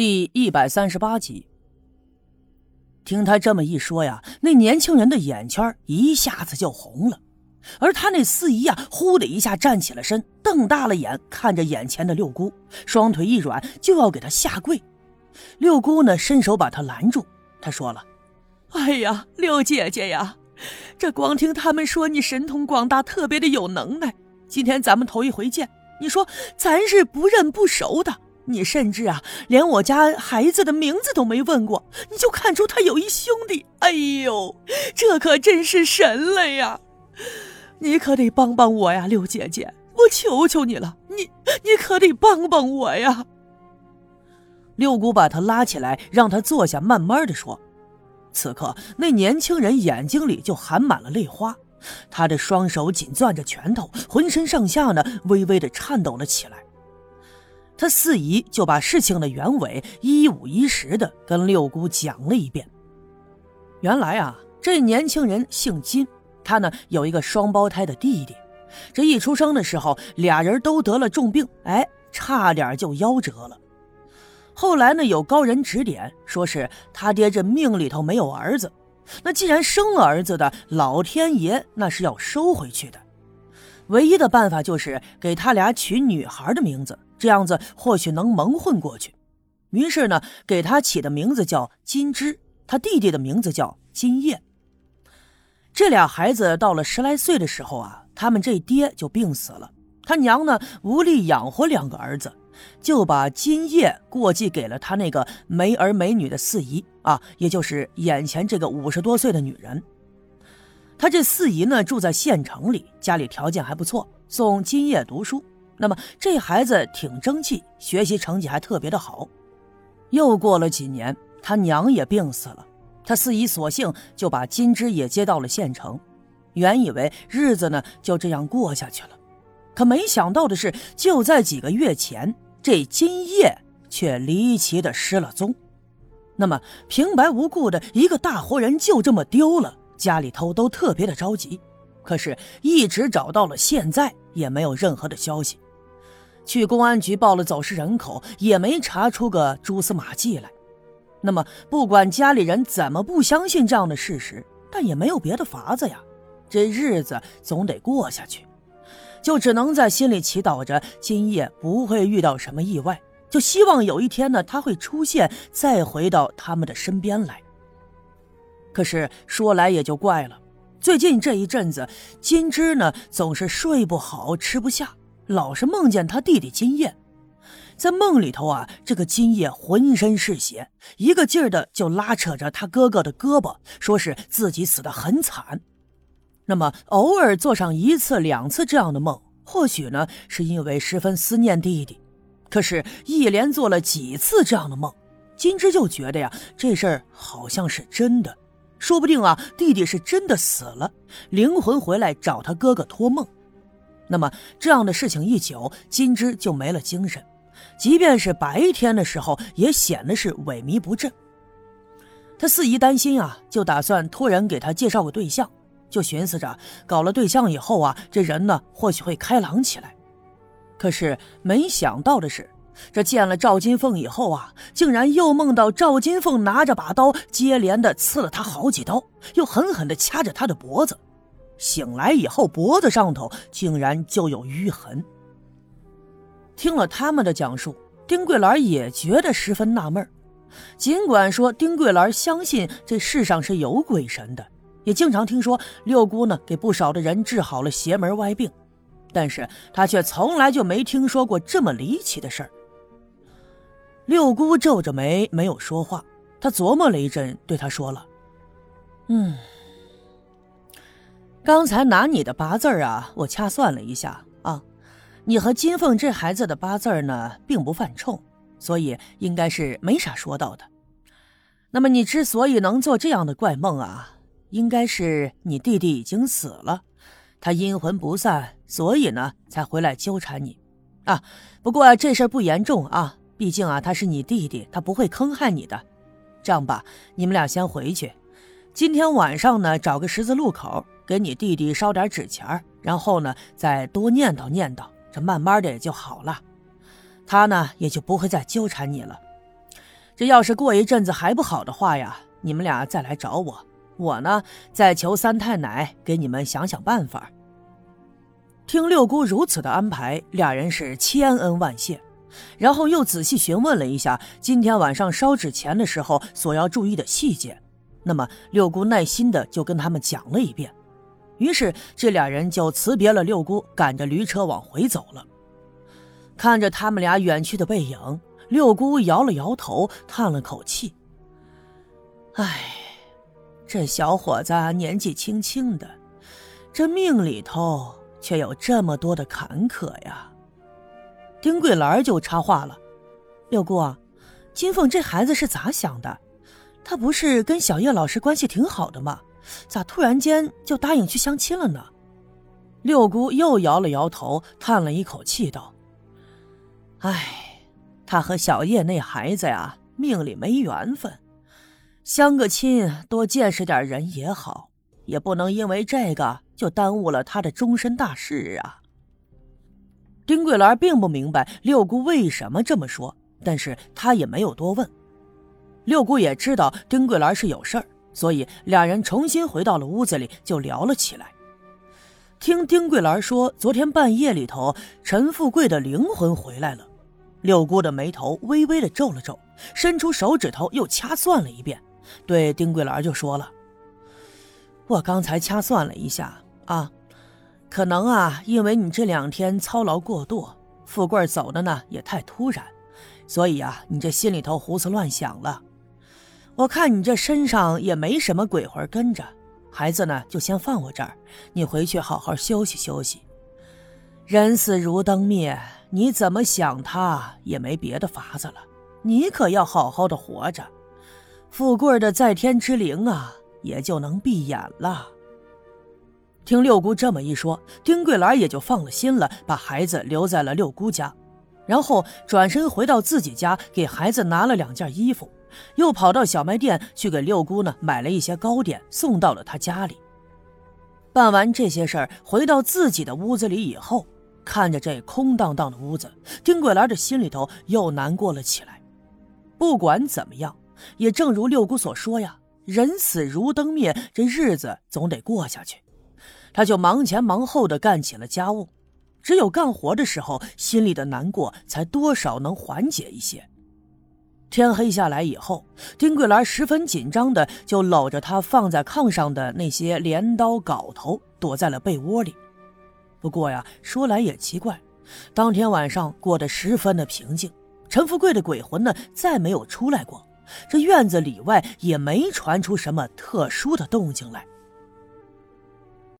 第一百三十八集。听他这么一说呀，那年轻人的眼圈一下子就红了，而他那四姨呀，呼的一下站起了身，瞪大了眼看着眼前的六姑，双腿一软就要给他下跪。六姑呢，伸手把他拦住。他说了：“哎呀，六姐姐呀，这光听他们说你神通广大，特别的有能耐。今天咱们头一回见，你说咱是不认不熟的。”你甚至啊，连我家孩子的名字都没问过，你就看出他有一兄弟。哎呦，这可真是神了呀！你可得帮帮我呀，六姐姐，我求求你了，你你可得帮帮我呀！六姑把他拉起来，让他坐下，慢慢的说。此刻，那年轻人眼睛里就含满了泪花，他的双手紧攥着拳头，浑身上下呢微微的颤抖了起来。他四姨就把事情的原委一五一十的跟六姑讲了一遍。原来啊，这年轻人姓金，他呢有一个双胞胎的弟弟，这一出生的时候俩人都得了重病，哎，差点就夭折了。后来呢，有高人指点，说是他爹这命里头没有儿子，那既然生了儿子的，老天爷那是要收回去的，唯一的办法就是给他俩取女孩的名字。这样子或许能蒙混过去，于是呢，给他起的名字叫金枝，他弟弟的名字叫金叶。这俩孩子到了十来岁的时候啊，他们这爹就病死了，他娘呢无力养活两个儿子，就把金叶过继给了他那个没儿没女的四姨啊，也就是眼前这个五十多岁的女人。他这四姨呢住在县城里，家里条件还不错，送金叶读书。那么这孩子挺争气，学习成绩还特别的好。又过了几年，他娘也病死了，他四姨索性就把金枝也接到了县城。原以为日子呢就这样过下去了，可没想到的是，就在几个月前，这金叶却离奇的失了踪。那么平白无故的一个大活人就这么丢了，家里头都特别的着急，可是一直找到了现在也没有任何的消息。去公安局报了走失人口，也没查出个蛛丝马迹来。那么，不管家里人怎么不相信这样的事实，但也没有别的法子呀。这日子总得过下去，就只能在心里祈祷着今夜不会遇到什么意外，就希望有一天呢，他会出现，再回到他们的身边来。可是说来也就怪了，最近这一阵子，金枝呢总是睡不好，吃不下。老是梦见他弟弟金叶，在梦里头啊，这个金叶浑身是血，一个劲儿的就拉扯着他哥哥的胳膊，说是自己死得很惨。那么偶尔做上一次两次这样的梦，或许呢是因为十分思念弟弟。可是，一连做了几次这样的梦，金枝就觉得呀，这事儿好像是真的，说不定啊，弟弟是真的死了，灵魂回来找他哥哥托梦。那么这样的事情一久，金枝就没了精神，即便是白天的时候，也显得是萎靡不振。他四姨担心啊，就打算托人给他介绍个对象，就寻思着搞了对象以后啊，这人呢或许会开朗起来。可是没想到的是，这见了赵金凤以后啊，竟然又梦到赵金凤拿着把刀，接连的刺了他好几刀，又狠狠的掐着他的脖子。醒来以后，脖子上头竟然就有淤痕。听了他们的讲述，丁桂兰也觉得十分纳闷尽管说丁桂兰相信这世上是有鬼神的，也经常听说六姑呢给不少的人治好了邪门歪病，但是她却从来就没听说过这么离奇的事儿。六姑皱着眉没有说话，她琢磨了一阵，对他说了：“嗯。”刚才拿你的八字啊，我掐算了一下啊，你和金凤这孩子的八字呢，并不犯冲，所以应该是没啥说道的。那么你之所以能做这样的怪梦啊，应该是你弟弟已经死了，他阴魂不散，所以呢才回来纠缠你啊。不过这事儿不严重啊，毕竟啊他是你弟弟，他不会坑害你的。这样吧，你们俩先回去，今天晚上呢找个十字路口。给你弟弟烧点纸钱然后呢，再多念叨念叨，这慢慢的也就好了，他呢也就不会再纠缠你了。这要是过一阵子还不好的话呀，你们俩再来找我，我呢再求三太奶给你们想想办法。听六姑如此的安排，俩人是千恩万谢，然后又仔细询问了一下今天晚上烧纸钱的时候所要注意的细节。那么六姑耐心的就跟他们讲了一遍，于是这俩人就辞别了六姑，赶着驴车往回走了。看着他们俩远去的背影。六姑摇了摇头，叹了口气：“唉，这小伙子年纪轻轻的，这命里头却有这么多的坎坷呀。”丁桂兰就插话了：“六姑，金凤这孩子是咋想的？他不是跟小叶老师关系挺好的吗？咋突然间就答应去相亲了呢？”六姑又摇了摇头，叹了一口气道：“唉。”他和小叶那孩子呀，命里没缘分，相个亲，多见识点人也好，也不能因为这个就耽误了他的终身大事啊。丁桂兰并不明白六姑为什么这么说，但是她也没有多问。六姑也知道丁桂兰是有事儿，所以两人重新回到了屋子里，就聊了起来。听丁桂兰说，昨天半夜里头，陈富贵的灵魂回来了。六姑的眉头微微的皱了皱，伸出手指头又掐算了一遍，对丁桂兰就说了：“我刚才掐算了一下啊，可能啊，因为你这两天操劳过度，富贵走的呢也太突然，所以啊，你这心里头胡思乱想了。我看你这身上也没什么鬼魂跟着，孩子呢就先放我这儿，你回去好好休息休息。人死如灯灭。”你怎么想他也没别的法子了，你可要好好的活着，富贵的在天之灵啊，也就能闭眼了。听六姑这么一说，丁桂兰也就放了心了，把孩子留在了六姑家，然后转身回到自己家，给孩子拿了两件衣服，又跑到小卖店去给六姑呢买了一些糕点，送到了她家里。办完这些事儿，回到自己的屋子里以后。看着这空荡荡的屋子，丁桂兰的心里头又难过了起来。不管怎么样，也正如六姑所说呀，人死如灯灭，这日子总得过下去。他就忙前忙后的干起了家务，只有干活的时候，心里的难过才多少能缓解一些。天黑下来以后，丁桂兰十分紧张的就搂着他放在炕上的那些镰刀镐头，躲在了被窝里。不过呀，说来也奇怪，当天晚上过得十分的平静。陈富贵的鬼魂呢，再没有出来过，这院子里外也没传出什么特殊的动静来。